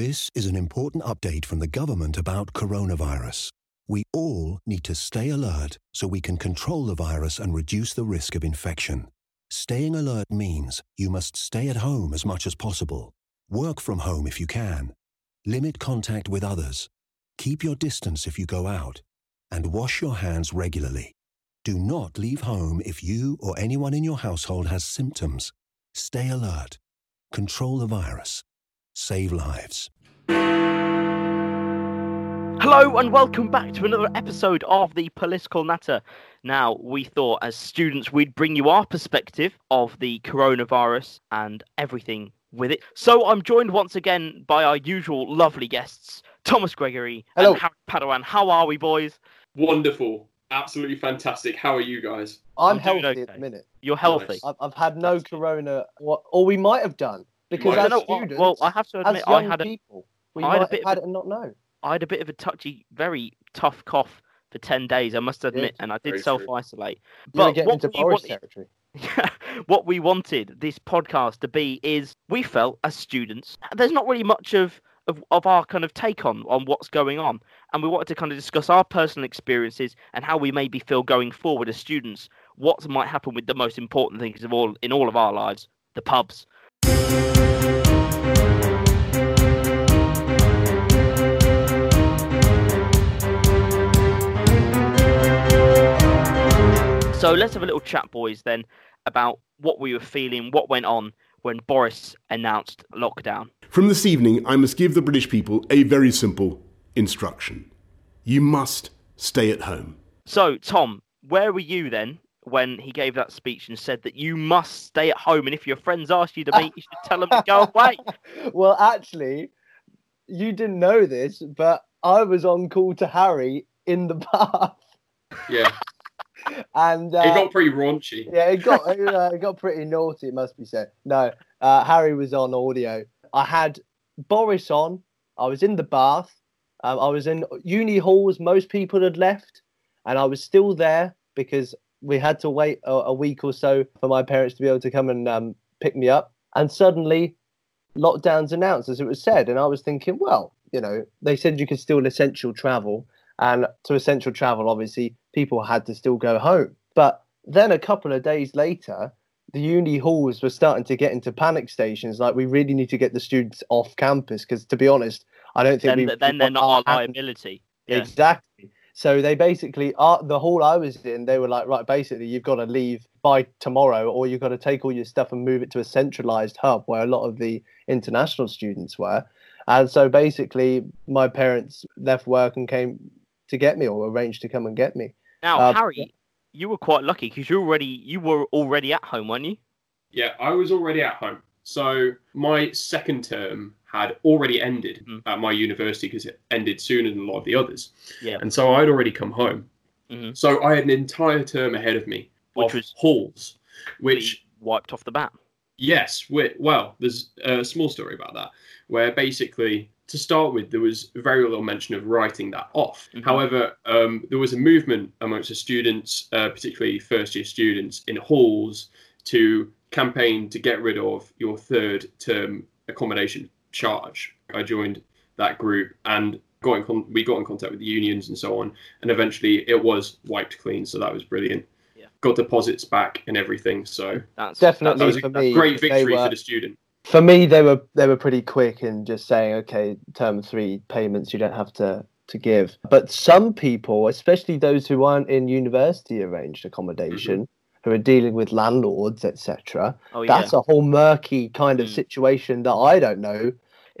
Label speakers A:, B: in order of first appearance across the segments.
A: This is an important update from the government about coronavirus. We all need to stay alert so we can control the virus and reduce the risk of infection. Staying alert means you must stay at home as much as possible. Work from home if you can. Limit contact with others. Keep your distance if you go out. And wash your hands regularly. Do not leave home if you or anyone in your household has symptoms. Stay alert. Control the virus. Save lives.
B: Hello and welcome back to another episode of the Political Natter. Now, we thought as students we'd bring you our perspective of the coronavirus and everything with it. So I'm joined once again by our usual lovely guests, Thomas Gregory
C: Hello.
B: and Harry Padawan. How are we, boys?
D: Wonderful. Absolutely fantastic. How are you guys?
C: I'm,
B: I'm
C: healthy
B: okay.
C: at the minute.
B: You're healthy.
D: Nice.
C: I've, I've had no corona, or, or we might have done because
D: might
C: as
D: have.
B: No, no, well-
C: students,
B: well, I have to
C: as
B: admit, I
C: young
B: had a,
C: people, we
B: I had a bit
C: have
B: of
C: it and not know.
B: I had a bit of a touchy, very tough cough for ten days. I must admit, and I did self isolate. But
C: getting
B: what
C: into
B: we wanted-
C: territory.
B: what we wanted this podcast to be is we felt as students there's not really much of, of of our kind of take on on what's going on and we wanted to kind of discuss our personal experiences and how we maybe feel going forward as students what might happen with the most important things of all in all of our lives the pubs so let's have a little chat boys then about what we were feeling what went on when boris announced lockdown
E: From this evening, I must give the British people a very simple instruction. You must stay at home.
B: So, Tom, where were you then when he gave that speech and said that you must stay at home, and if your friends ask you to meet, you should tell them to go away?
C: well, actually, you didn't know this, but I was on call to Harry in the bath,
D: Yeah,
C: and uh,
D: it got pretty raunchy.
C: yeah, it got it, uh, it got pretty naughty. It must be said. No, uh, Harry was on audio. I had Boris on. I was in the bath. Um, I was in uni halls. Most people had left, and I was still there because we had to wait a, a week or so for my parents to be able to come and um, pick me up. And suddenly, lockdowns announced, as it was said, and I was thinking, well, you know, they said you could still essential travel, and to essential travel, obviously, people had to still go home. But then a couple of days later, the uni halls were starting to get into panic stations. Like, we really need to get the students off campus because, to be honest, I don't think
B: then,
C: we.
B: then they're not our liability. Yeah.
C: Exactly. So they basically, uh, the hall I was in, they were like, right, basically, you've got to leave by tomorrow, or you've got to take all your stuff and move it to a centralized hub where a lot of the international students were. And so basically, my parents left work and came to get me, or arranged to come and get me.
B: Now,
C: Uh,
B: Harry, you were quite lucky because you already you were already at home, weren't you?
D: Yeah, I was already at home. So my second term had already ended
B: Mhm.
D: at my university because it ended sooner than a lot of the others.
B: Yeah.
D: And so I'd already come home.
B: Mhm.
D: So I had an entire term ahead of me
B: Which
D: of
B: was-
D: halls, which
B: wiped off the bat.
D: Yes, well, there's a small story about that where basically, to start with, there was very little mention of writing that off.
B: Mhm.
D: However, um, there was a movement amongst the students, uh, particularly first year students in halls, to campaign to get rid of your third term accommodation charge. I joined that group and got in con- we got in contact with the unions and so on, and eventually it was wiped clean. So that was brilliant.
B: Yeah.
D: Got deposits back and everything. So
B: That's
C: Definitely
D: that was a
C: for me,
D: great victory
C: were-
D: for the student.
C: For me, they were they were pretty quick in just saying, okay, term three payments you don't have to to give. But some people, especially those who aren't in university arranged mm-hmm. accommodation, who are dealing with landlords, etc.,
B: Oh yeah.
C: that's a whole murky kind of
B: Mm.
C: situation that I don't know.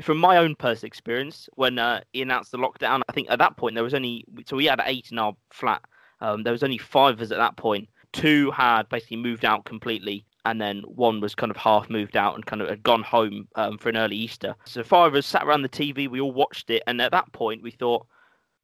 B: From my own personal experience, when uh, he announced the lockdown, I think at that point there was only so we had eight in our flat. Um, there was only five of us at that point. Two had basically moved out completely, and then one was kind of half moved out and kind of had gone home um, for an early Easter. So five of us sat around the TV, we all watched it, and at that point we thought,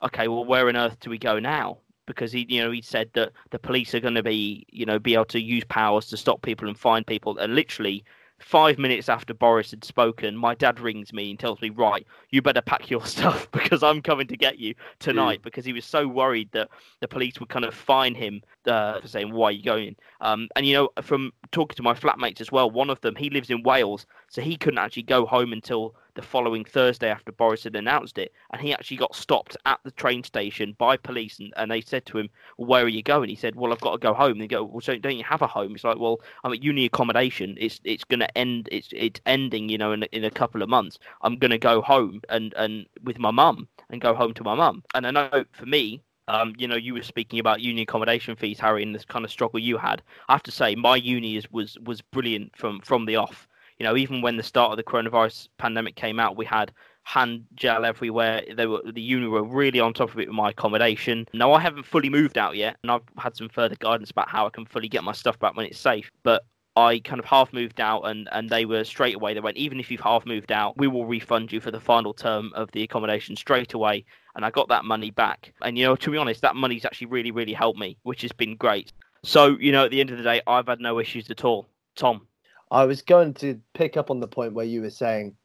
B: okay, well, where on earth do we go now? Because he, you know, he said that the police are going to be, you know, be able to use powers to stop people and find people, and literally five minutes after Boris had spoken, my dad rings me and tells me, right, you better pack your stuff because I'm coming to get you tonight. Because he was so worried that the police would kind of fine him uh, for saying, why are you going? Um, and, you know, from talking to my flatmates as well, one of them, he lives in Wales, so he couldn't actually go home until the following Thursday after Boris had announced it, and he actually got stopped at the train station by police, and, and they said to him, well, "Where are you going?" He said, "Well, I've got to go home." And they go, "Well, so don't you have a home?" It's like, "Well, I'm at uni accommodation. It's it's going to end. It's it's ending. You know, in in a couple of months. I'm going to go home and and with my mum and go home to my mum." And I know for me, um, you know, you were speaking about uni accommodation fees, Harry, and this kind of struggle you had. I have to say, my uni is, was was brilliant from from the off. You know, even when the start of the coronavirus pandemic came out, we had hand gel everywhere. They were the uni were really on top of it with my accommodation. Now I haven't fully moved out yet, and I've had some further guidance about how I can fully get my stuff back when it's safe. But I kind of half moved out, and, and they were straight away. They went, even if you've half moved out, we will refund you for the final term of the accommodation straight away. And I got that money back. And, you know, to be honest, that money's actually really, really helped me, which has been great. So, you know, at the end of the day, I've had no issues at all. Tom.
C: I was going to pick up on the point where you were saying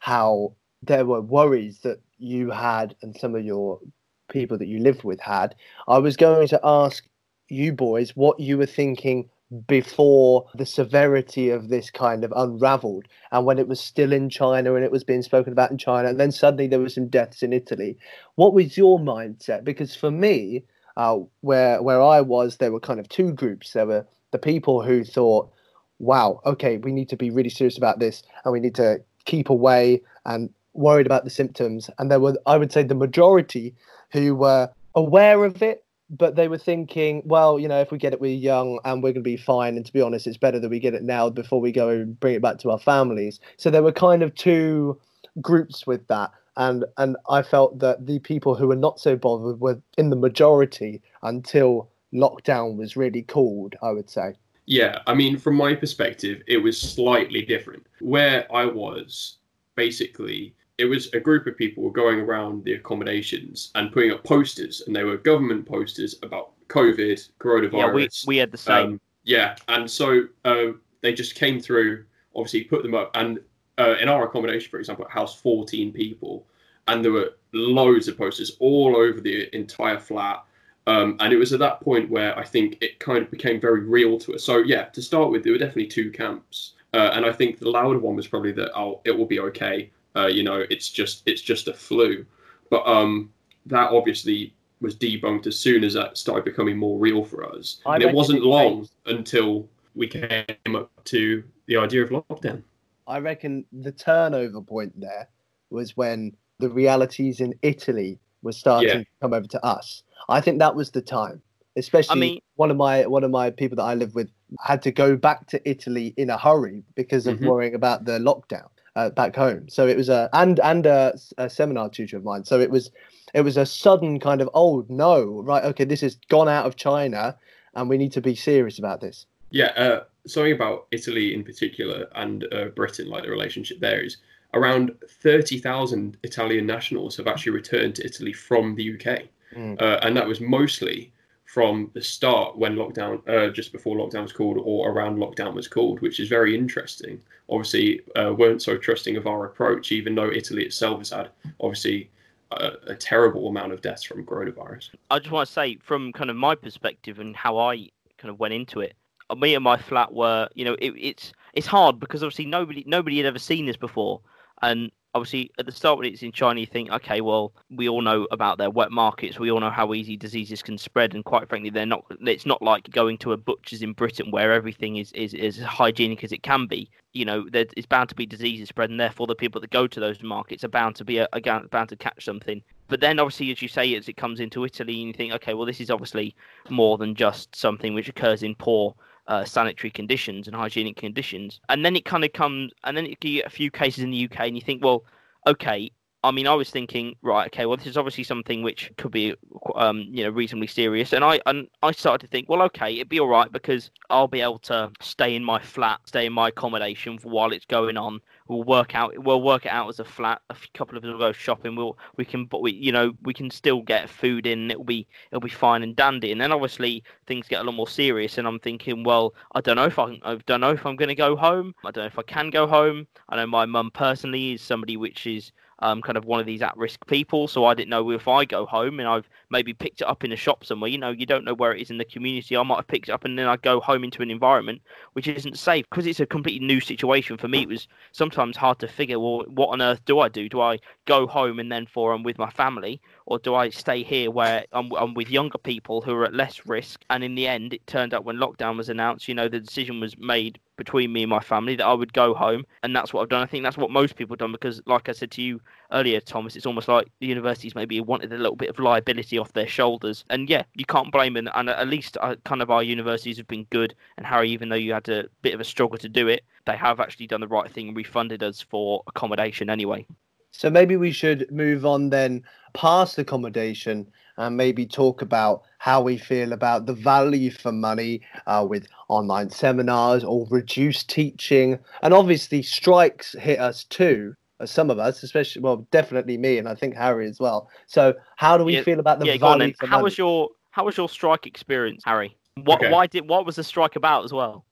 C: how there were worries that you had and some of your people that you lived with had. I was going to ask you boys what you were thinking before the severity of this kind of unraveled and when it was still in China and it was being spoken about in China and then suddenly there were some deaths in Italy. What was your mindset? Because for me uh, where where I was there were kind of two groups. There were the people who thought wow okay we need to be really serious about this and we need to keep away and worried about the symptoms and there were I would say the majority who were aware of it but they were thinking, well, you know, if we get it, we're young and we're going to be fine. And to be honest, it's better that we get it now before we go and bring it back to our families. So there were kind of two groups with that. And, and I felt that the people who were not so bothered were in the majority until lockdown was really called, I would say.
D: Yeah, I mean, from my perspective, it was slightly different. Where I was, basically, it was a group of people were going around the accommodations and putting up posters, and they were government posters about COVID, coronavirus.
B: Yeah, we, we had the same. Um,
D: yeah, and so uh, they just came through, obviously put them up, and uh, in our accommodation, for example, it housed 14 people, and there were loads of posters all over the entire flat. Um, and it was at that point where I think it kind of became very real to us. So yeah, to start with, there were definitely two camps, uh, and I think the louder one was probably that oh, it will be okay uh, you know, it's just it's just a flu. But um, that obviously was debunked as soon as that started becoming more real for us. I and it wasn't long until we came up to the idea of lockdown.
C: I reckon the turnover point there was when the realities in Italy were starting yeah. to come over to us. I think that was the time. Especially I mean, one of my one of my people that I live with had to go back to Italy in a hurry because of mm-hmm. worrying about the lockdown uh, back home. So it was a and and a, a, seminar tutor of mine. So it was it was a sudden kind of oh no right okay this has gone out of China and we need to be serious about this.
D: Yeah, uh, something about Italy in particular and uh, Britain, like the relationship there is around thirty thousand Italian nationals have actually returned to Italy from the UK, mm. Uh, and that was mostly from the start when lockdown, uh, just before lockdown was called or around lockdown was called, which is very interesting. Obviously, uh, weren't so trusting of our approach, even though Italy itself has had obviously a, a, terrible amount of deaths from coronavirus.
B: I just want to say, from kind of my perspective and how I kind of went into it, me and my flat were, you know, it, it's it's hard because obviously nobody nobody had ever seen this before, and obviously at the start when it's in China, you think, okay, well, we all know about their wet markets. We all know how easy diseases can spread, and quite frankly, they're not. It's not like going to a butcher's in Britain where everything is is, as hygienic as it can be. You know, it's bound to be diseases spread, and therefore the people that go to those markets are bound to be a, a bound to catch something. But then, obviously, as you say, as it comes into Italy, and you think, okay, well, this is obviously more than just something which occurs in poor uh, sanitary conditions and hygienic conditions. And then it kind of comes, and then you get a few cases in the UK, and you think, well, okay. I mean, I was thinking, right, okay, well, this is obviously something which could be, um, you know, reasonably serious, and I and I started to think, well, okay, it'd be all right because I'll be able to stay in my flat, stay in my accommodation while it's going on. We'll work out, we'll work it out as a flat. A couple of us will go shopping. We'll, we can, but we, you know, we can still get food in. It'll be, it'll be fine and dandy. And then obviously things get a lot more serious, and I'm thinking, well, I don't know if I, I don't know if I'm going to go home. I don't know if I can go home. I know my mum personally is somebody which is um, kind of one of these at-risk people. So I didn't know if I go home and I've maybe picked it up in a shop somewhere. You know, you don't know where it is in the community. I might have picked it up and then I go home into an environment which isn't safe because it's a completely new situation for me. It was sometimes hard to figure. Well, what on earth do I do? Do I go home and then for I'm with my family, or do I stay here where I'm, I'm with younger people who are at less risk? And in the end, it turned out when lockdown was announced, you know, the decision was made between me and my family that I would go home, and that's what I've done. I think that's what most people have done because, like I said to you earlier, Thomas, it's almost like the universities maybe wanted a little bit of liability off their shoulders, and yeah, you can't blame them. And at least uh, kind of our universities have been good. And Harry, even though you had a bit of a struggle to do it, they have actually done the right thing and refunded us for accommodation anyway.
C: So maybe we should move on then past accommodation and maybe talk about how we feel about the value for money uh, with online seminars or reduced teaching. And obviously, strikes hit us too. Uh, some of us, especially, well, definitely me, and I think Harry as well. So, how do we
B: Yeah,
C: feel about the
B: yeah,
C: value for
B: How
C: money?
B: was your how was your strike experience, Harry? What
D: Okay.
B: why did what was the strike about as well?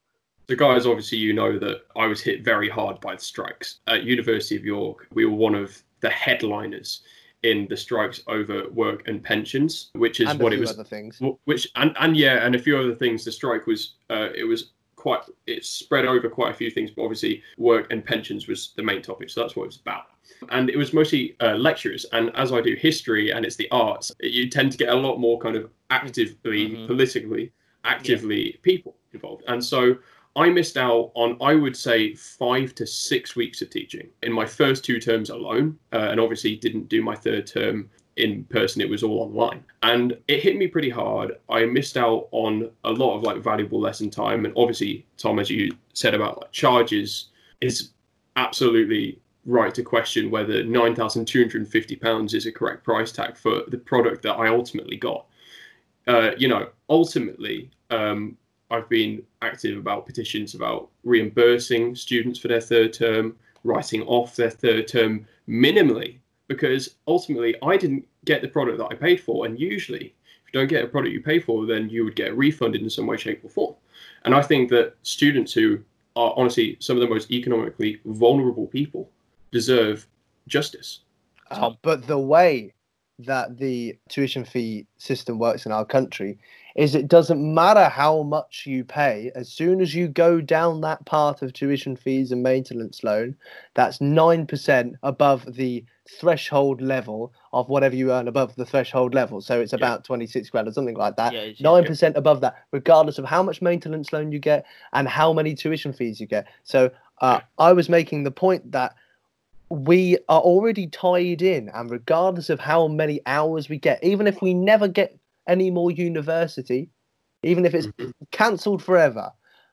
D: So, guys, obviously, you know that I was hit very hard by the strikes. At University of York, we were one of the headliners in the strikes over work and pensions, which is
C: and
D: what it was.
C: other things.
D: Which and and yeah, and a few other things. The strike was uh, it was quite it spread over quite a few things, but obviously work and pensions was the main topic. So that's what it was about. And it was mostly uh, lecturers. And as I do history and it's the arts, you tend to get a lot more kind of actively,
B: Mhm.
D: politically, actively people involved. And so I missed out on, I would say, five to six weeks of teaching in my first two terms alone. Uh, and obviously didn't do my third term in person, it was all online. And it hit me pretty hard. I missed out on a lot of like valuable lesson time. And obviously, Tom, as you said about like, charges, is absolutely right to question whether £9,250 is a correct price tag for the product that I ultimately got. Uh, you know, ultimately, um, I've been active about petitions about reimbursing students for their third term, writing off their third term minimally, because ultimately I didn't get the product that I paid for. And usually, if you don't get a product you pay for, then you would get refunded in some way, shape, or form. And I think that students who are honestly some of the most economically vulnerable people deserve justice.
B: Tom.
C: but the way that the tuition fee system works in our country is it doesn't matter how much you pay as soon as you go down that path of tuition fees and maintenance loan that's 9% above the threshold level of whatever you earn above the threshold level. So it's about 26 grand or something like that.
B: Yeah,
C: 9% above that regardless of how much maintenance loan you get and how many tuition fees you get. So uh, i was making the point that we are already tied in and regardless of how many hours we get even if we never get any more university even if it's
D: Mhm.
C: cancelled forever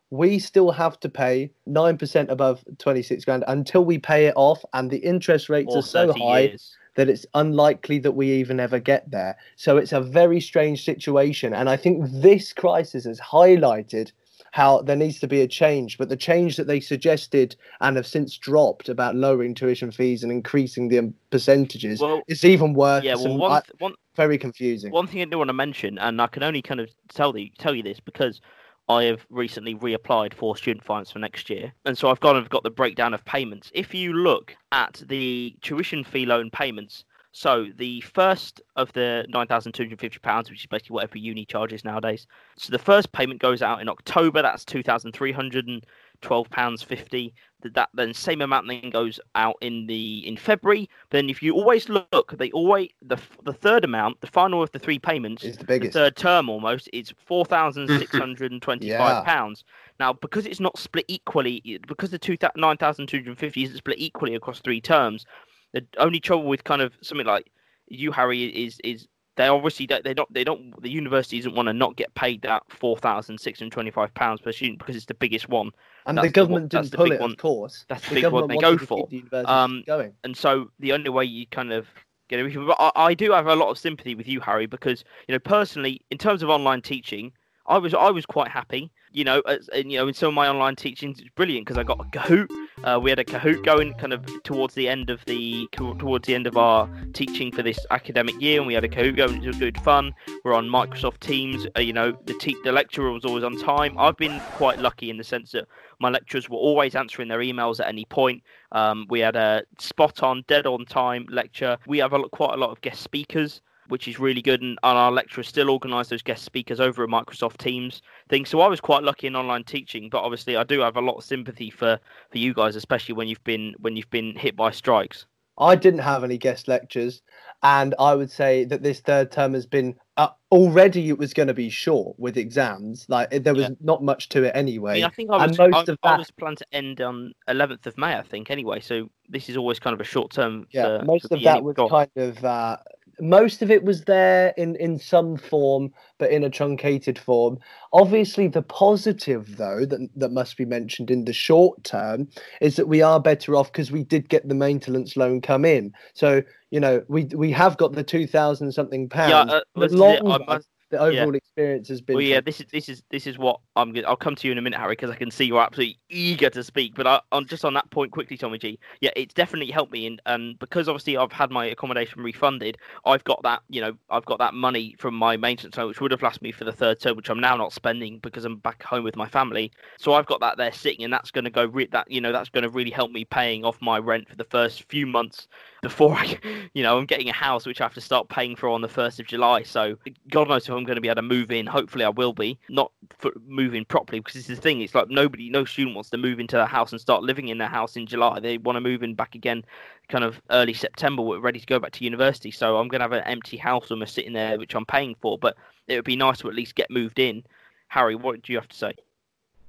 C: we still have to pay 9% above 26 grand until we pay it off and the interest rates
B: Or
C: are so high
B: years.
C: that it's unlikely that we even ever get there. So it's a very strange situation. And I think this crisis has highlighted how there needs to be a change. But the change that they suggested and have since dropped about lowering tuition fees and increasing the um, percentages
B: Well,
C: is even worse.
B: yeah, well, one, th- one
C: very confusing.
B: one thing I do want to mention, and I can only kind of tell you tell you this because I have recently reapplied for student finance for next year, and so I've kind of got the breakdown of payments. If you look at the tuition fee loan payments, so the first of the nine thousand two hundred fifty pounds, which is basically what every uni charges nowadays. So the first payment goes out in October. That's two thousand three hundred and twelve pounds fifty. That that then same amount then goes out in the in February. Then if you always look, they always the the third amount, the final of the three payments,
C: is the
B: the third term almost is four thousand six hundred and twenty-five
C: Yeah.
B: pounds. Now, because it's not split equally, because the two nine thousand two hundred fifty isn't split equally across three terms, the only trouble with kind of something like you, Harry, is is they obviously don't they don't they don't the university doesn't want to not get paid that four thousand six hundred twenty-five pounds per student because it's the biggest one.
C: and
B: that's
C: the
B: the
C: government
B: that's
C: didn't
B: the
C: pull
B: big
C: it,
B: one.
C: of course.
B: That's the
C: The
B: big one they go for.
C: the
B: Um,
C: going.
B: and so the only way you kind of get everything. But I, I do have a lot of sympathy with you, Harry, because you know personally, in terms of online teaching, I was I was quite happy you know, as, and, you know, in some of my online teachings, it's brilliant because I got a Kahoot. Uh, we had a Kahoot going kind of towards the end of the towards the end of our teaching for this academic year, and we had a Kahoot going. It was good fun. We're on Microsoft Teams. Uh, you know, the te- the lecturer was always on time. I've been quite lucky in the sense that my lecturers were always answering their emails at any point. Um, we had a spot on, dead on time lecture. We have a, quite a lot of guest speakers which is really good. And, and our lecturers still organise those guest speakers over at Microsoft Teams thing. So I was quite lucky in online teaching, but obviously I do have a lot of sympathy for for you guys, especially when you've been when you've been hit by strikes.
C: I didn't have any guest lectures, and I would say that this third term has been uh, already. It was going to be short with exams. Like there was yeah. not much to it anyway.
B: I, think I was, and most I, of that... I was planned to end on 11th of May. I think anyway. So this is always kind of a short term.
C: Yeah, for, most for of that was kind of uh, most of it was there in in some form but in a truncated form. Obviously the positive though that, that must be mentioned in the short term is that we are better off because we did get the maintenance loan come in. So you know we we have got the 2000 something pounds yeah, uh, long the overall yeah. experience has been.
B: Well, yeah, this is this is this is what I'm. Gonna, I'll come to you in a minute, Harry, because I can see you're absolutely eager to speak. But I, on just on that point quickly, Tommy G. Yeah, it's definitely helped me, and and because obviously I've had my accommodation refunded, I've got that. You know, I've got that money from my maintenance loan, which would have lasted me for the third term, which I'm now not spending because I'm back home with my family. So I've got that there sitting, and that's going to go. Re- that you know, that's going to really help me paying off my rent for the first few months before I, you know, I'm getting a house which I have to start paying for on the first of July. So God knows if I'm going to be able to move in. Hopefully, I will be not for moving properly because is the thing. It's like nobody, no student wants to move into their house and start living in their house in July. They want to move in back again, kind of early September. We're ready to go back to university. So I'm going to have an empty house almost sitting there, which I'm paying for. But it would be nice to at least get moved in. Harry, what do you have to say?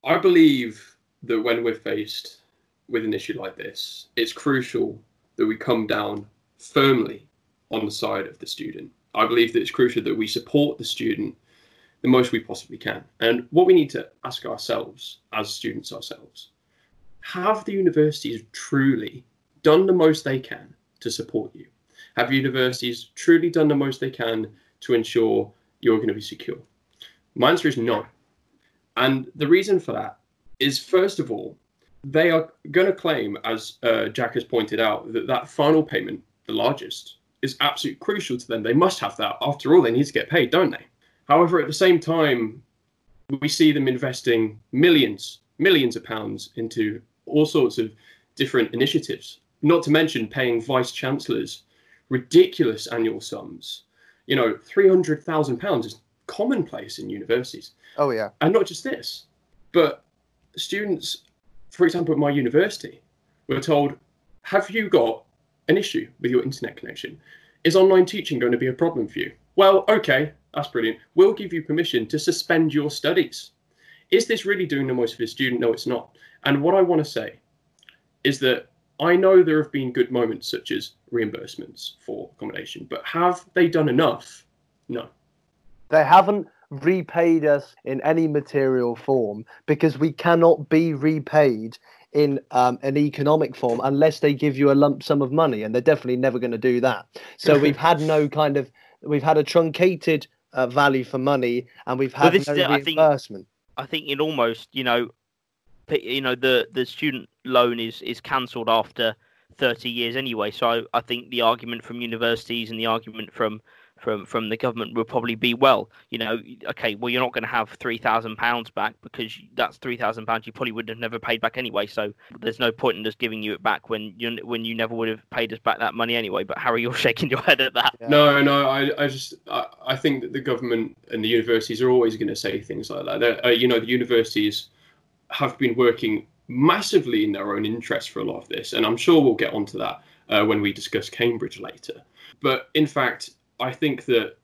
D: I believe that when we're faced with an issue like this, it's crucial that we come down firmly on the side of the student. I believe that it's crucial that we support the student the most we possibly can. And what we need to ask ourselves as students ourselves have the universities truly done the most they can to support you? Have universities truly done the most they can to ensure you're going to be secure? My answer is no. And the reason for that is, first of all, they are going to claim, as uh, Jack has pointed out, that that final payment, the largest, is absolutely crucial to them. They must have that. After all, they need to get paid, don't they? However, at the same time, we see them investing millions, millions of pounds into all sorts of different initiatives, not to mention paying vice chancellors ridiculous annual sums. You know, £300,000 is commonplace in universities.
C: Oh, yeah.
D: And not just this, but students for example, at my university, we're told, have you got an issue with your internet connection? Is online teaching going to be a problem for you? Well, okay, that's brilliant. We'll give you permission to suspend your studies. Is this really doing the most for the student? No, it's not. And what I want to say is that I know there have been good moments such as reimbursements for accommodation, but have they done enough? No.
C: They haven't repaid us in any material form because we cannot be repaid in um, an economic form unless they give you a lump sum of money, and they're definitely never going to do that. So we've had no kind of we've had a truncated uh, value for money, and we've had well, no reimbursement.
B: I think, I think in almost you know, you know the the student loan is is cancelled after 30 years anyway. So I, I think the argument from universities and the argument from from from the government will probably be well you know okay well you're not going to have 3000 pounds back because that's 3000 pounds you probably would have never paid back anyway. So there's no point in us giving you it back when you when you never would have paid us back that money anyway. But harry you're shaking your head at that.
D: No no i, I just I, I think that the government and the universities are always going to say things like that. Uh, you know the universities have been working massively in their own interest for a lot of this and i'm sure we'll get onto that uh, when we discuss cambridge later. But in fact I think that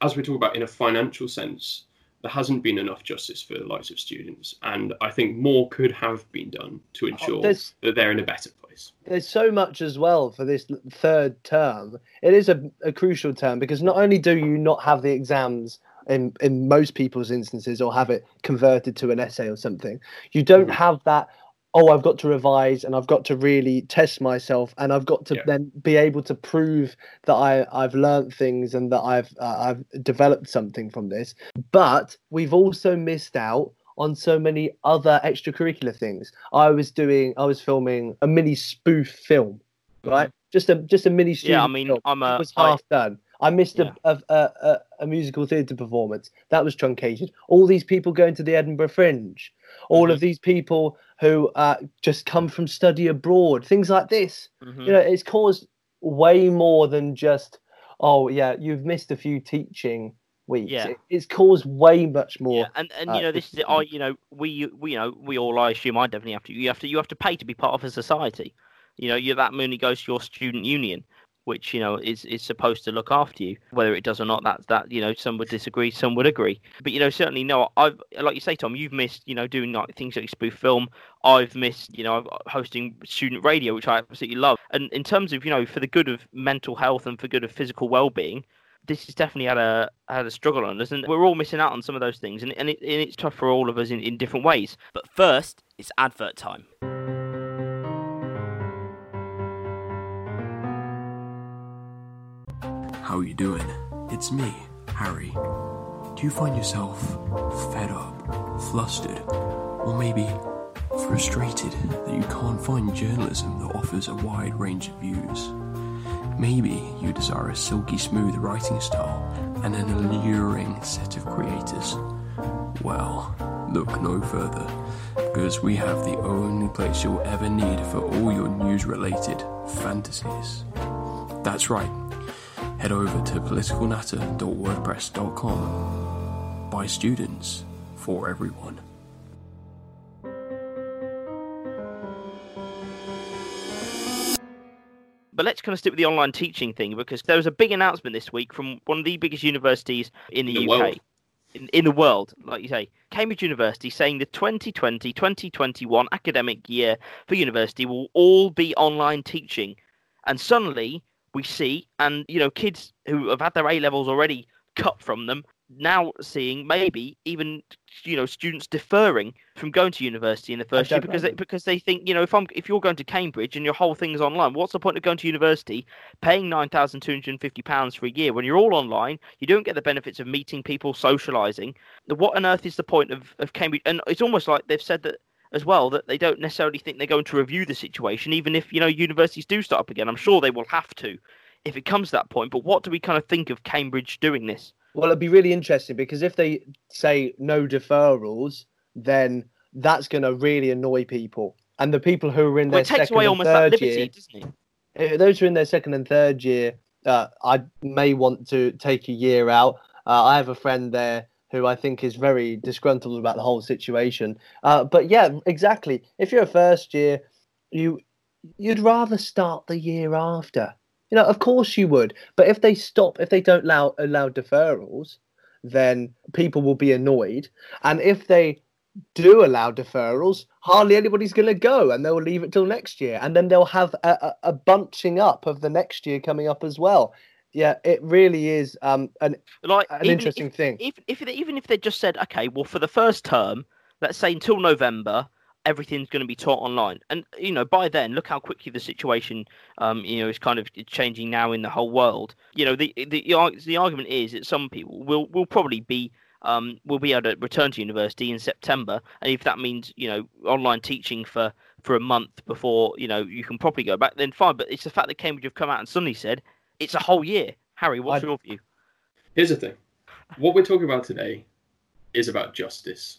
D: as we talk about in a financial sense, there hasn't been enough justice for the likes of students, and I think more could have been done to oh, ensure there's, that they're in a better place.
C: There's so much as well for this third term. It is a, a crucial term because not only do you not have the exams in in most people's instances or have it converted to an essay or something, you don't mm-hmm. have that oh i've got to revise and i've got to really test myself and i've got to yeah. then be able to prove that i i've learned things and that i've uh, i've developed something from this but we've also missed out on so many other extracurricular things. I was doing, I was filming a mini spoof film, right? Just a just a mini.
B: Mm-hmm. Yeah, I mean,
C: film.
B: I'm
C: it
B: a.
C: was
B: I-
C: half done. I missed
B: Yeah.
C: a, a, a, a, a musical theatre performance that was truncated. All these people going to the Edinburgh Fringe, all
B: Mm-hmm.
C: of these people who uh, just come from study abroad, things like this.
B: Mhm.
C: You know, it's caused way more than just, oh yeah, you've missed a few teaching weeks.
B: Yeah.
C: It- it's caused way much more.
B: Yeah, and and
C: uh,
B: you know this is it. I you know we we you know we all I assume I definitely have to you have to you have to pay to be part of a society. You know you that money goes to your student union, which you know is is supposed to look after you. Whether it does or not, that's that you know some would disagree, some would agree. But you know certainly no. I've like you say, Tom, you've missed you know doing like things like spoof film. I've missed you know uh, hosting student radio, which I absolutely love. And in terms of you know for the good of mental health and for good of physical well being this has definitely had a had a struggle on us, and we're all missing out on some of those things, and and, it, and it's tough for all of us in, in different ways.
F: But first, it's advert time.
G: How you doing? It's me, Harry. Do you find yourself fed up, flustered, or maybe frustrated that you can't find journalism that offers a wide range of views? Maybe you desire a silky smooth writing style and an alluring set of creators. Well, look no further, because we have the only place you'll ever need for all your news related fantasies. That's right head over to politicalnatter.wordpress.com by students for everyone.
B: But let's kind of stick with the online teaching thing because there was a big announcement this week from one of the biggest universities in the,
D: In the
B: UK.
D: world.
B: In, in the world, like you say, Cambridge University saying the 2020 2021 academic year for university will all be online teaching. And suddenly we see, and you know, kids who have had their A levels already cut from them now seeing maybe even you know students deferring from going to university in the first year because they, because they think you know if I'm if you're going to Cambridge and your whole thing is online what's the point of going to university paying nine thousand two hundred and fifty pounds for a year when you're all online you don't get the benefits of meeting people socializing? What on earth is the point of, of Cambridge? And it's almost like they've said that as well that they don't necessarily think they're going to review the situation even if you know universities do start up again I'm sure they will have to if it comes to that point but what do we kind of think of Cambridge doing this
C: Well, it'd be really interesting because if they say no deferrals, then that's going to really annoy people. And the people who are in
B: well,
C: their
B: it takes
C: second
B: away
C: and
B: almost that
C: third
B: liberty
C: year,
B: doesn't it
C: uh, those who are in their second and third year, uh, I may want to take a year out. Uh, I have a friend there who I think is very disgruntled about the whole situation. Uh, but yeah, exactly. If you're a first year, you you'd rather start the year after. You know, of course you would. But if they stop, if they don't allow allow deferrals, then people will be annoyed. And if they do allow deferrals, hardly anybody's going to go, and they'll leave it till next year, and then they'll have a, a, a bunching up of the next year coming up as well. Yeah, it really is um, an
B: like
C: an interesting
B: if,
C: thing.
B: if, if even if they just said okay well for the first term let's say until november everything's going to be taught online and you know by then look how quickly the situation um you know is kind of changing now in the whole world you know the the, the, the argument is that some people will will probably be um, will be able to return to university in September, and if that means you know online teaching for for a month before you know you can probably go back, then fine. But it's the fact that Cambridge have come out and suddenly said it's a whole year. Harry, what's
C: I-
B: your view?
D: Here's the thing. What we're talking about today is about justice.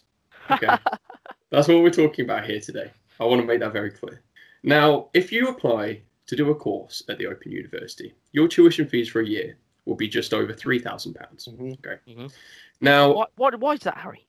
D: Okay. That's what we're talking about here today. I want to make that very clear. Now, if you apply to do a course at the Open University, your tuition fees for a year will be just over three thousand pounds.
C: Mhm.
D: Okay.
B: Mhm.
D: Now,
B: Why, why, why is that, Harry?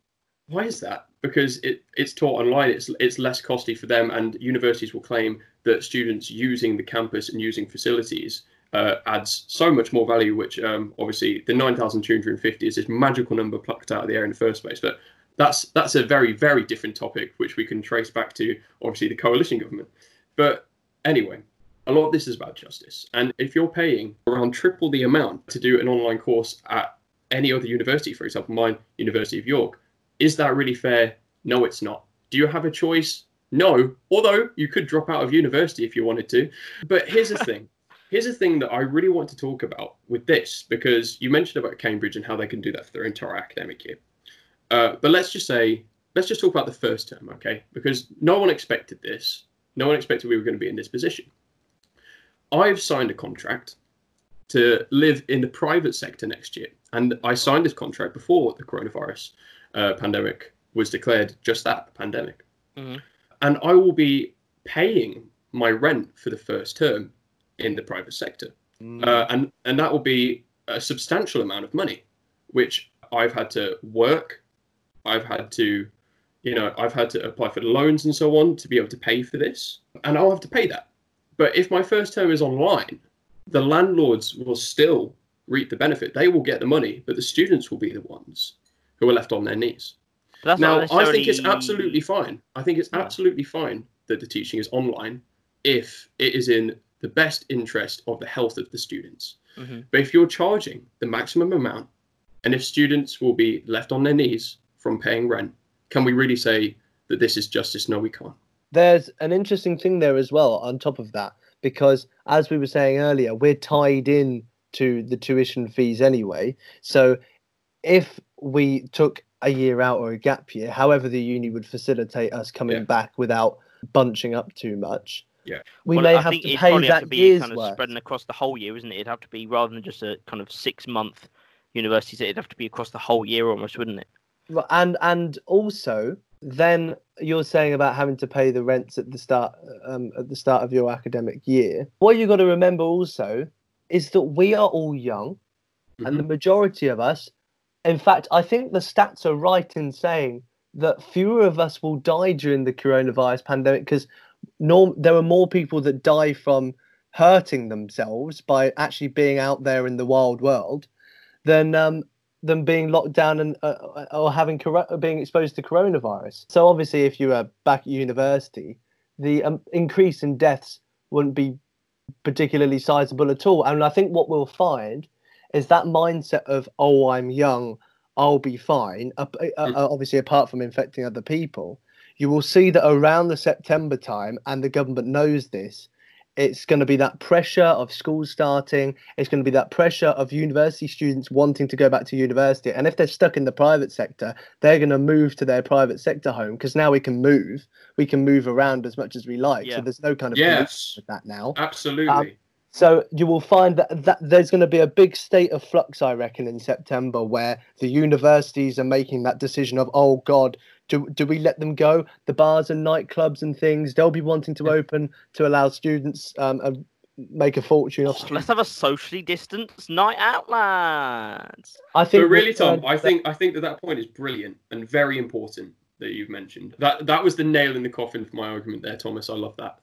D: why is that? Because it, it's taught online. It's it's less costly for them, and universities will claim that students using the campus and using facilities uh, adds so much more value. Which um, obviously the nine thousand two hundred and fifty is this magical number plucked out of the air in the first place. But that's that's a very very different topic, which we can trace back to obviously the coalition government. But anyway. A lot of this is about justice. And if you're paying around triple the amount to do an online course at any other university, for example, mine, University of York, is that really fair? No, it's not. Do you have a choice? No. Although you could drop out of university if you wanted to. But here's the thing. Here's the thing that I really want to talk about with this, because you mentioned about Cambridge and how they can do that for their entire academic year. Uh, but let's just say let's just talk about the first term, okay? Because no one expected this. No one expected we were going to be in this position. I've signed a contract to live in the private sector next year, and I signed this contract before the coronavirus uh, pandemic was declared just that pandemic.
B: Mhm.
D: And I will be paying my rent for the first term in the private sector, uh, and and that will be a substantial amount of money, which I've had to work, I've had to, you know, I've had to apply for loans and so on to be able to pay for this, and I'll have to pay that. But if my first term is online, the landlords will still reap the benefit. They will get the money, but the students will be the ones who are left on their knees.
B: That's
D: now,
B: not
D: I think it's absolutely fine. I think it's
B: Yeah.
D: absolutely fine that the teaching is online if it is in the best interest of the health of the students.
B: Mhm.
D: But if you're charging the maximum amount, and if students will be left on their knees from paying rent, can we really say that this is justice? No, we can't.
C: There's an interesting thing there as well on top of that, because as we were saying earlier, we're tied in to the tuition fees anyway. So if we took a year out or a gap year, however the uni would facilitate us coming
D: Yeah.
C: back without bunching up too much,
D: Yeah.
C: we
B: Well,
C: may
B: I
C: have
B: think
C: to pay
B: probably have
C: that
B: to be
C: year's
B: kind of
C: worth.
B: spreading across the whole year, isn't it? It'd have to be rather than just a kind of six month universities. It'd have to be across the whole year almost, wouldn't it?
C: And and also then you're saying about having to pay the rents at the start um, at the start of your academic year. What you've got to remember also is that we are all young, and the
D: Mhm.
C: majority of us, in fact, I think the stats are right in saying that fewer of us will die during the coronavirus pandemic because norm there are more people that die from hurting themselves by actually being out there in the wild world than um, than being locked down and uh, or having coro- being exposed to coronavirus. So obviously, if you were back at university, the um, increase in deaths wouldn't be particularly sizable at all. And I think what we'll find is that mindset of "oh, I'm young, I'll be fine." Uh, uh, uh, obviously, apart from infecting other people, you will see that around the September time, and the government knows this. It's going to be that pressure of schools starting. It's going to be that pressure of university students wanting to go back to university. And if they're stuck in the private sector, they're going to move to their private sector home because now we can move. We can move around as much as we like.
B: Yeah.
C: So there's no kind of
D: Yes,
C: with that now.
D: Um, absolutely.
C: So you will find that, that there's going to be a big state of flux, I reckon, in September, where the universities are making that decision of, oh God, do do we let them go? The bars and nightclubs and things, they'll be wanting to open to allow students um, uh, make a fortune off.
B: Oh, let's have a socially distanced night out, lads.
C: I think.
D: but really,
C: that, uh,
D: Tom, I think I think that that point is brilliant and very important that you've mentioned. That that was the nail in the coffin for my argument there, Thomas. I love that.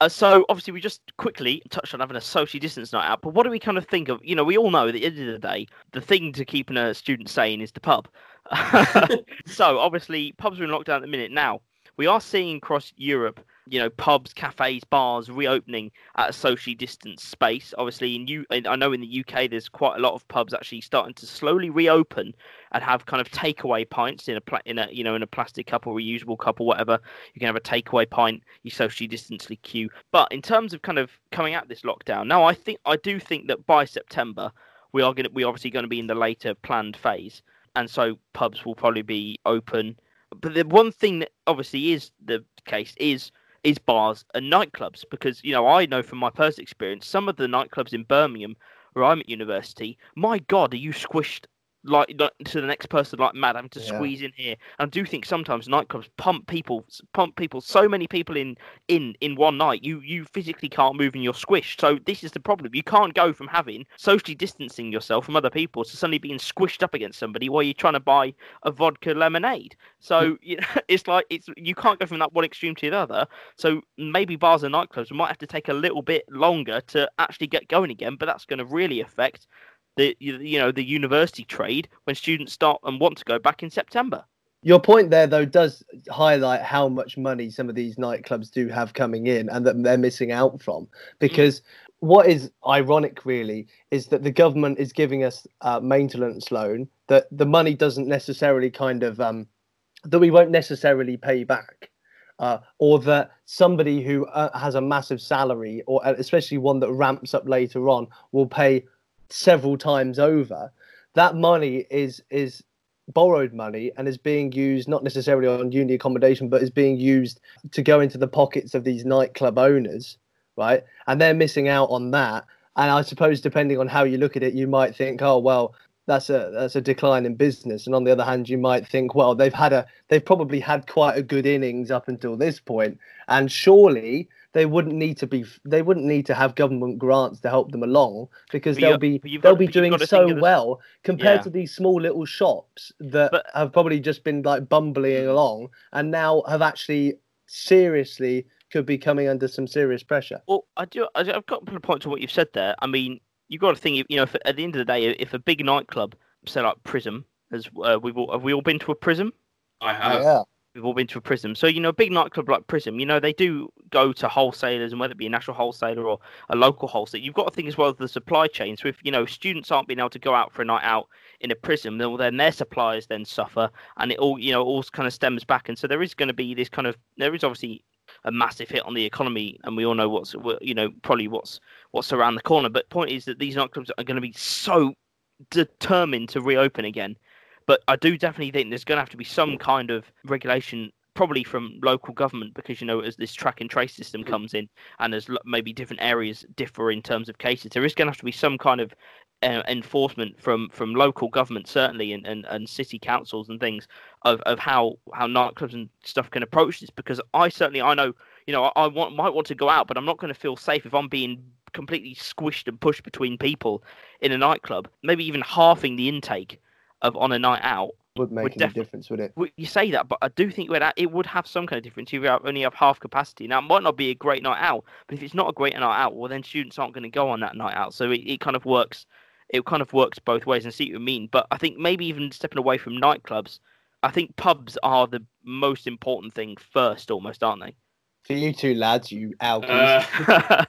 B: Uh, so obviously we just quickly touched on having a socially distanced night out, but what do we kind of think of? You know, we all know that at the end of the day, the thing to keeping a student sane is the pub. so obviously pubs are in lockdown at the minute. Now we are seeing across Europe, you know, pubs, cafes, bars reopening at a socially distanced space. Obviously, in you, I know in the UK, there's quite a lot of pubs actually starting to slowly reopen and have kind of takeaway pints in a pla- in a you know in a plastic cup or reusable cup or whatever. You can have a takeaway pint. You socially distancely queue. But in terms of kind of coming out this lockdown, now I think I do think that by September we are going to we obviously going to be in the later planned phase, and so pubs will probably be open. But the one thing that obviously is the case is is bars and nightclubs because you know I know from my personal experience some of the nightclubs in Birmingham where I'm at university, my God, are you squished like like, to the next person like mad, having to
C: Yeah.
B: squeeze in here? And I do think sometimes nightclubs pump people, pump people, so many people in in in one night. You you physically can't move and you're squished. So this is the problem. You can't go from having socially distancing yourself from other people to suddenly being squished up against somebody while you're trying to buy a vodka lemonade. So hmm. you know, it's like it's you can't go from that one extreme to the other. So maybe bars and nightclubs might have to take a little bit longer to actually get going again, but that's going to really affect the you know the university trade when students start and want to go back in September.
C: Your point there, though, does highlight how much money some of these nightclubs do have coming in and that they're missing out from. Because what is ironic, really, is that the government is giving us a maintenance loan that the money doesn't necessarily kind of, um, that we won't necessarily pay back. Uh, or that somebody who uh, has a massive salary, or uh, especially one that ramps up later on, will pay several times over. That money is is borrowed money and is being used not necessarily on uni accommodation, but is being used to go into the pockets of these nightclub owners, right? And they're missing out on that. And I suppose depending on how you look at it, you might think, oh well, that's a that's a decline in business. And on the other hand, you might think, well, they've had a they've probably had quite a good innings up until this point, and surely they wouldn't need to be they wouldn't need to have government grants to help them along because
B: But
C: they'll be they'll
B: got-
C: be doing so
B: think of
C: well compared
B: Yeah.
C: to these small little shops that
B: But-
C: have probably just been like bumbling along and now have actually seriously could be coming under some serious pressure.
B: Well, I do. I- I've got a point to what you've said there. I mean, you've got to think. You know, if, at the end of the day, if a big nightclub, say like Prism, as uh, we've all, have we all been to a Prism?
D: I have.
C: yeah.
B: We've all been to a Prism. So you know, a big nightclub like Prism, you know, they do go to wholesalers, and whether it be a national wholesaler or a local wholesaler, you've got to think as well as the supply chain. So if you know students aren't being able to go out for a night out in a prison, then then their suppliers then suffer, and it all you know all kind of stems back. And so there is going to be this kind of there is obviously a massive hit on the economy, and we all know what's what- you know probably what's what's around the corner. But point is that these nightclubs are going to be so determined to reopen again. But I do definitely think there's going to have to be some kind of regulation, probably from local government, because you know as this track and trace system comes in, and as maybe different areas differ in terms of cases, there is going to have to be some kind of uh, enforcement from from local government certainly and, and, and city councils and things of, of how how nightclubs and stuff can approach this because I certainly I know you know I, I want might want to go out but I'm not going to feel safe if I'm being completely squished and pushed between people in a nightclub maybe even halving the intake of on a night out
C: Would make
B: Would
C: any
B: defi-
C: difference, would it?
B: you say that, but I do think it would, it would have some kind of difference. if You only have half capacity. Now, it might not be a great night out, but if it's not a great night out, well, then students aren't going to go on that night out. So it, it kind of works. It kind of works both ways, and I see what you mean. But I think maybe even stepping away from nightclubs, I think pubs are the most important thing first, almost, aren't they?
C: For you two lads, you alkies.
D: Uh,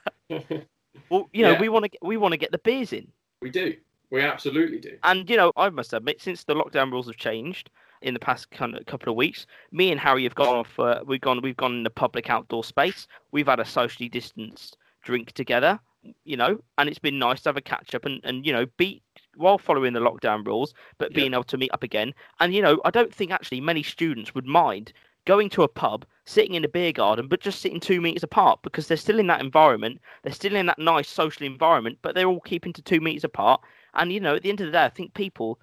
B: well, you know,
D: Yeah.
B: we want to we want to get the beers in.
D: we do. We absolutely do.
B: And you know, I must admit, since the lockdown rules have changed in the past kind of couple of weeks, me and Harry have gone off. Uh, we've gone. We've gone in a public outdoor space. We've had a socially distanced drink together. You know, and it's been nice to have a catch up and and you know be while following the lockdown rules, but
D: Yeah.
B: being able to meet up again. And you know, I don't think actually many students would mind going to a pub, sitting in a beer garden, but just sitting two meters apart because they're still in that environment. They're still in that nice social environment, but they're all keeping to two meters apart. And you know, at the end of the day, I think people,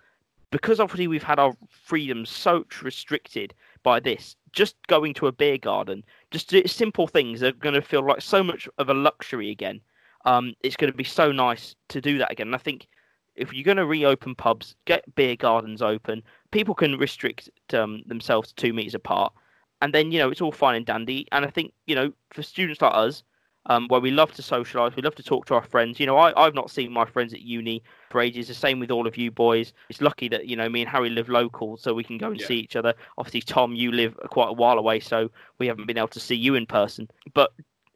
B: because obviously we've had our freedoms so restricted by this, just going to a beer garden, just simple things are going to feel like so much of a luxury again. Um, it's going to be so nice to do that again. And I think if you're going to reopen pubs, get beer gardens open. People can restrict um, themselves to two meters apart, and then you know it's all fine and dandy. And I think you know for students like us, um, where we love to socialise, we love to talk to our friends. You know, I, I've not seen my friends at uni for ages. The same with all of you boys. It's lucky that you know me and Harry live local, so we can go and
D: Yeah.
B: see each other. Obviously, Tom, you live quite a while away, so we haven't been able to see you in person. But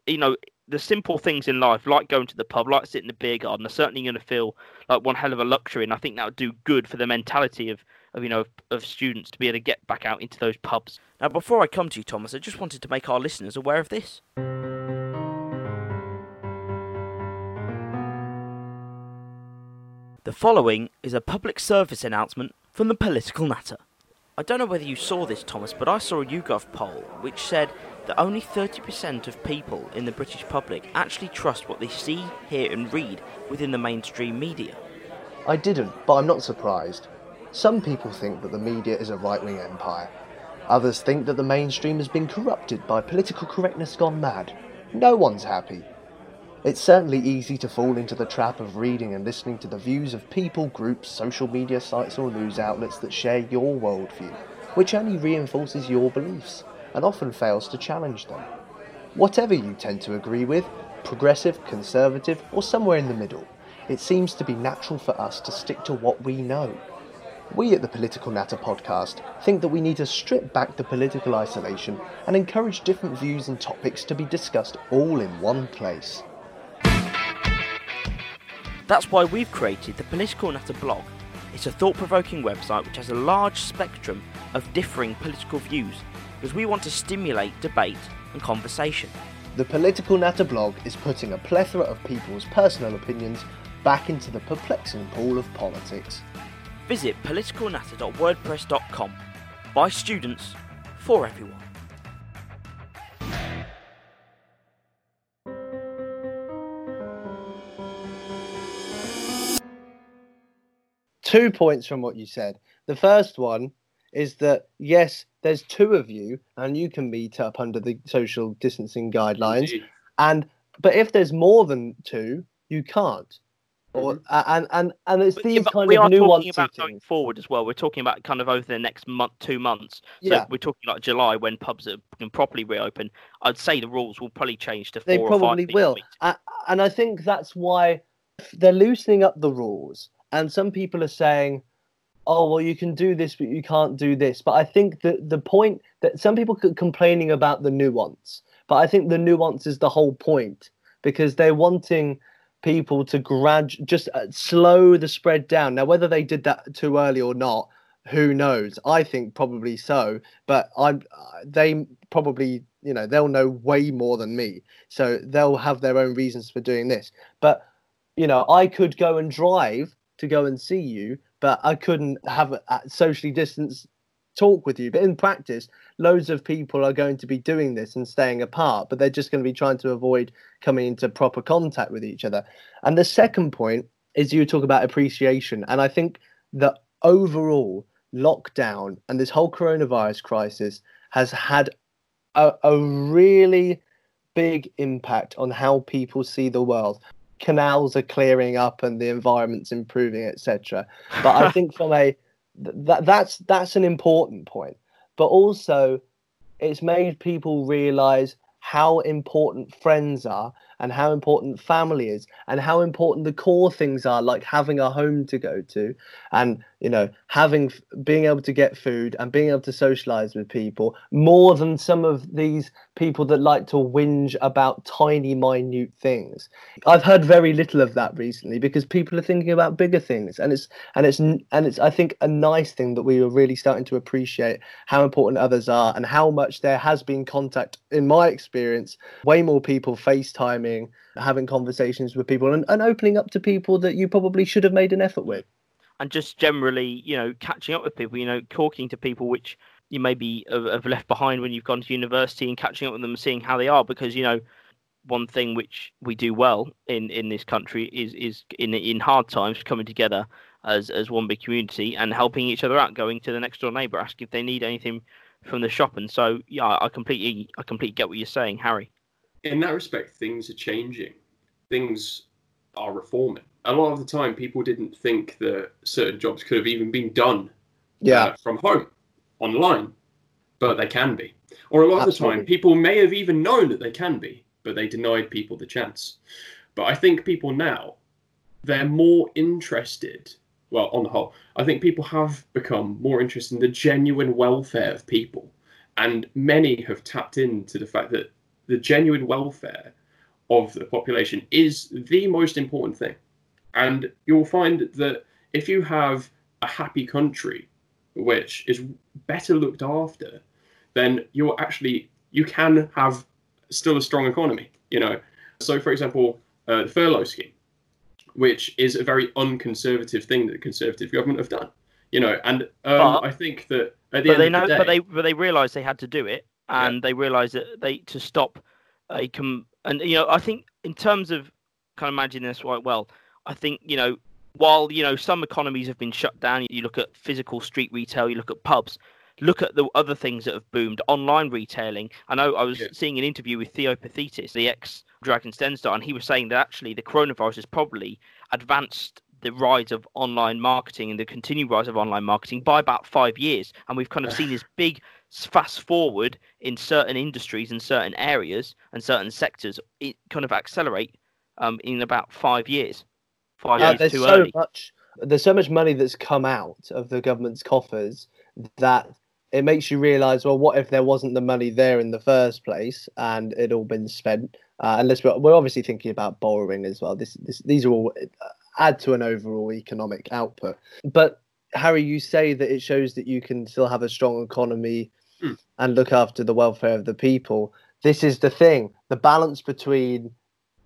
B: you know, the simple things in life, like going to the pub, like sitting in the beer garden, are certainly going to feel like one hell of a luxury, and I think that would do good for the mentality of, of you know of, of students to be able to get back out into those pubs.
F: Now, before I come to you, Thomas, I just wanted to make our listeners aware of this. The following is a public service announcement from the Political Natter. I don't know whether you saw this, Thomas, but I saw a YouGov poll which said that only 30% of people in the British public actually trust what they see, hear, and read within the mainstream media.
C: I didn't, but I'm not surprised. Some people think that the media is a right wing empire. Others think that the mainstream has been corrupted by political correctness gone mad. No one's happy. It's certainly easy to fall into the trap of reading and listening to the views of people, groups, social media sites, or news outlets that share your worldview, which only reinforces your beliefs and often fails to challenge them. Whatever you tend to agree with, progressive, conservative, or somewhere in the middle, it seems to be natural for us to stick to what we know. We at the Political Natter podcast think that we need to strip back the political isolation and encourage different views and topics to be discussed all in one place.
F: That's why we've created the Political Natter blog. It's a thought provoking website which has a large spectrum of differing political views because we want to stimulate debate and conversation.
C: The Political Natter blog is putting a plethora of people's personal opinions back into the perplexing pool of politics.
F: Visit politicalnatter.wordpress.com by students for everyone.
C: Two points from what you said. The first one is that yes, there's two of you, and you can meet up under the social distancing guidelines.
D: Indeed.
C: And but if there's more than two, you can't. Or
D: Mm-hmm.
C: and and and it's
B: But-
C: these
B: but
C: kind
B: we
C: of
B: are talking about going forward as well. We're talking about kind of over the next month, two months. So
C: Yeah.
B: we're talking like July when pubs are, can properly reopen. I'd say the rules will probably change to four
C: They
B: or five
C: probably will. And I think that's why they're loosening up the rules. And some people are saying, oh, well, you can do this, but you can't do this. But I think that the point that some people are complaining about the nuance, but I think the nuance is the whole point because they're wanting people to grad just uh, slow the spread down. Now, whether they did that too early or not, who knows? I think probably so, but I'm uh, they probably you know they'll know way more than me, so they'll have their own reasons for doing this. But you know, I could go and drive to go and see you, but I couldn't have a, socially distanced talk with you. But in practice, loads of people are going to be doing this and staying apart, but they're just going to be trying to avoid coming into proper contact with each other. And the second point is you talk about appreciation, and I think that overall lockdown and this whole coronavirus crisis has had a, a really big impact on how people see the world. Canals are clearing up and the environment's improving, etc. But I think from a that that's that's an important point. But also, it's made people realize how important friends are and how important family is and how important the core things are like having a home to go to and you know having being able to get food and being able to socialize with people more than some of these people that like to whinge about tiny minute things. I've heard very little of that recently because people are thinking about bigger things and it's and it's and it's i think a nice thing that we are really starting to appreciate how important others are and how much there has been contact in my experience way more people facetiming having conversations with people and, and opening up to people that you probably should have made an effort with
B: and just generally, you know, catching up with people, you know, talking to people which you maybe have, left behind when you've gone to university and catching up with them and seeing how they are. Because, you know, one thing which we do well in, in this country is is in in hard times coming together as as one big community and helping each other out, going to the next door neighbour, asking if they need anything from the shop. And so, yeah, I completely I completely get what you're saying, Harry.
D: in that respect, things are changing. Things are reforming. A lot of the time, people didn't think that certain jobs could have even been done uh, from home, online, but they can be. Or a lot of the time, people may have even known that they can be, but they denied people the chance. But I think people now, they're more interested. Well, on the whole, I think people have become more interested in the genuine welfare of people. And many have tapped into the fact that the genuine welfare of the population is the most important thing. And you'll find that if you have a happy country which is better looked after, then you're actually you can have still a strong economy. You know, so for example, uh, the furlough scheme, which is a very unconservative thing that the conservative government have done. You know, and um,
B: But-
D: I think that at the
B: but
D: end
B: they
D: of
B: know,
D: the day,
B: but they but they realised they had to do it, and they realised that they to stop a com and you know I think in terms of kind of managing this quite well, I think you know while you know some economies have been shut down, you look at physical street retail, you look at pubs. Look at the other things that have boomed. Online retailing. I know I was
D: Yeah.
B: seeing an interview with Theo Paphitis, the ex Dragons' Den star, and he was saying that actually the coronavirus has probably advanced the rise of online marketing and the continued rise of online marketing by about five years. And we've kind of seen this big fast forward in certain industries and certain areas and certain sectors it kind of accelerate um, in about five years. Five
C: Uh,
B: years too
C: so
B: early.
C: much there's so much money that's come out of the government's coffers that it makes you realize well what if there wasn't the money there in the first place and it all been spent? Uh, unless we're, we're obviously thinking about borrowing as well. This, this these are all uh, add to an overall economic output. But harry you say that it shows that you can still have a strong economy
D: Hmm.
C: and look after the welfare of the people. This is the thing. The balance between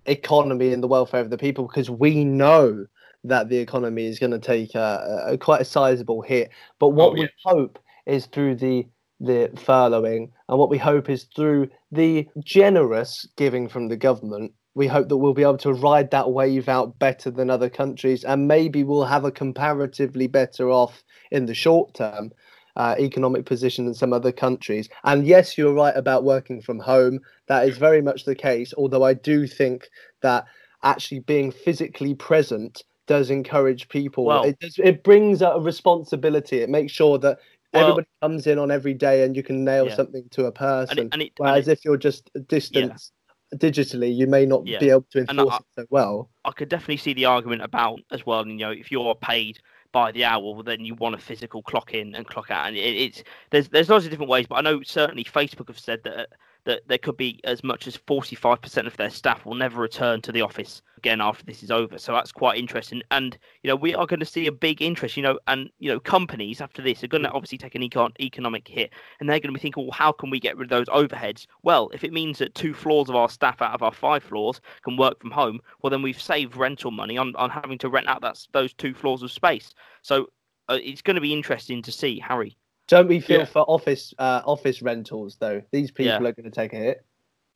C: economy and the welfare of the people because we know that the economy is going to take a, a, quite a sizable hit. But what
D: Oh, yeah.
C: we hope is through the the furloughing, and what we hope is through the generous giving from the government. We hope that we'll be able to ride that wave out better than other countries, and maybe we'll have a comparatively better off in the short term uh, economic position than some other countries. And yes, you're right about working from home. That is very much the case. Although I do think that actually being physically present does encourage people.
B: Well-
C: it, does, it brings a responsibility. It makes sure that
B: Well-
C: everybody comes in on every day and you can nail
B: Yeah.
C: something to a person.
B: And it, and it,
C: Whereas if you're just distance digitally, you may not
B: Yeah.
C: be able to enforce
B: I-
C: it so well.
B: I could definitely see the argument about as well. You know, if you're paid by the hour, then you want a physical clock in and clock out, and it, it's there's there's lots of different ways. But I know certainly Facebook have said that that there could be as much as 45% of their staff will never return to the office again after this is over. So that's quite interesting. And you know, we are going to see a big interest. You know, and you know, companies after this are going to obviously take an econ- economic hit, and they're going to be thinking, well, how can we get rid of those overheads? Well, if it means that two floors of our staff out of our five floors can work from home, well, then we've saved rental money on, on having to rent out that, those two floors of space. So uh, it's going to be interesting to see, Harry.
C: Don't we feel
D: Yeah.
C: for office uh, office rentals though? These people
B: Yeah.
C: are going to take a hit.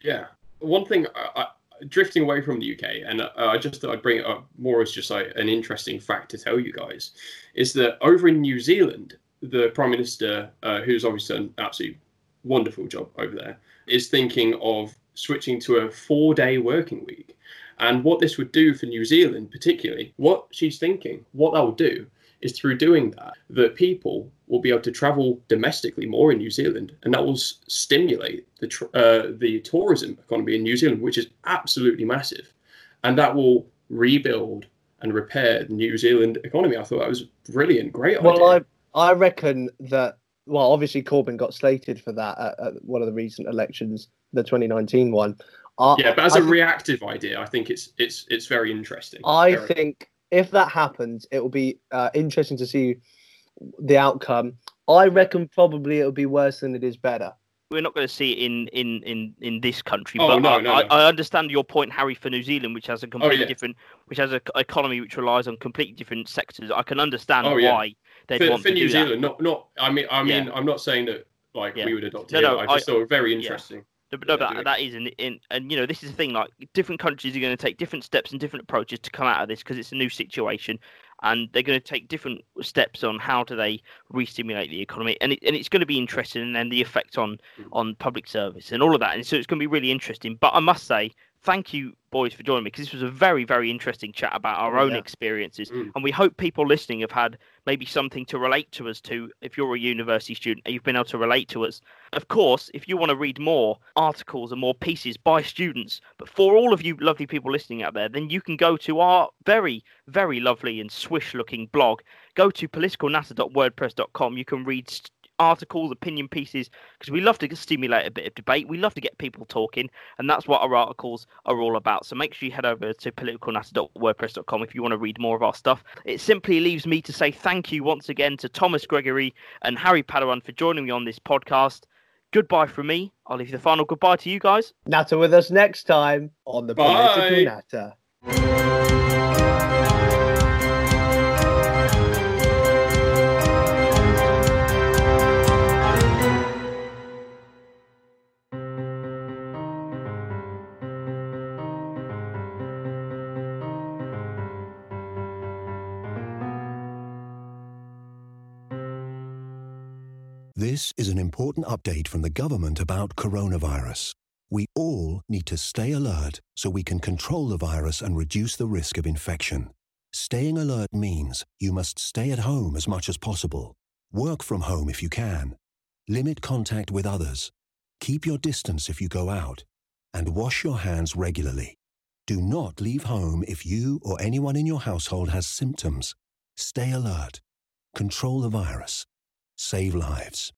D: Yeah. One thing, I, I, drifting away from the UK, and uh, I just thought I'd bring it up more as just like an interesting fact to tell you guys, is that over in New Zealand, the Prime Minister, uh, who's obviously done an absolutely wonderful job over there, is thinking of switching to a four day working week. And what this would do for New Zealand, particularly, what she's thinking, what that will do is through doing that, that people will be able to travel domestically more in New Zealand, and that will s- stimulate the tr- uh, the tourism economy in New Zealand, which is absolutely massive, and that will rebuild and repair the New Zealand economy. I thought that was brilliant, great idea.
C: Well, I I reckon that well, obviously Corbyn got slated for that at, at one of the recent elections, the 2019 one. I,
D: yeah, but as
C: I
D: a
C: think-
D: reactive idea, I think it's it's it's very interesting.
C: I
D: Very-
C: think if that happens, it will be uh, interesting to see the outcome. I reckon probably it'll be worse than it is better.
B: We're not going to see it in, in, in, in this country,
D: Oh,
B: but
D: no,
B: I,
D: no,
B: I,
D: no.
B: I understand your point, Harry, for New Zealand, which has a completely
D: yeah.
B: different, which has an economy which relies on completely different sectors. I can understand
D: Oh, yeah.
B: why they'd
D: for,
B: want
D: for
B: to
D: New
B: do that.
D: Zealand, not not. I mean, I mean,
B: Yeah.
D: I'm not saying that like
B: Yeah.
D: we would adopt
B: No,
D: it.
B: no,
D: I just
B: I-
D: thought it very
B: yeah.
D: interesting.
B: No, but no, but that is in, in and you know this is the thing. Like different countries are going to take different steps and different approaches to come out of this because it's a new situation, and they're going to take different steps on how do they re-stimulate the economy, and it, and it's going to be interesting, and then the effect on
D: Mm.
B: on public service and all of that, and so it's going to be really interesting. But I must say, thank you, boys, for joining me because this was a very very interesting chat about our own
C: yeah.
B: experiences,
D: Mm.
B: and we hope people listening have had maybe something to relate to us to. If you're a university student and you've been able to relate to us, of course, if you want to read more articles and more pieces by students, but for all of you lovely people listening out there, then you can go to our very, very lovely and swish looking blog. Go to politicalnatter.wordpress.com. You can read st- articles, opinion pieces, because we love to stimulate a bit of debate. We love to get people talking, and that's what our articles are all about. So make sure you head over to politicalnatter.wordpress.com if you want to read more of our stuff. It simply leaves me to say thank you once again to Thomas Gregory and Harry Padawan for joining me on this podcast. Goodbye from me. I'll leave the final goodbye to you guys.
C: Natter with us next time on the
D: Bye.
C: Political Natter.
A: Important update from the government about coronavirus. We all need to stay alert so we can control the virus and reduce the risk of infection. Staying alert means you must stay at home as much as possible. Work from home if you can. Limit contact with others. Keep your distance if you go out. And wash your hands regularly. Do not leave home if you or anyone in your household has symptoms. Stay alert. Control the virus. Save lives.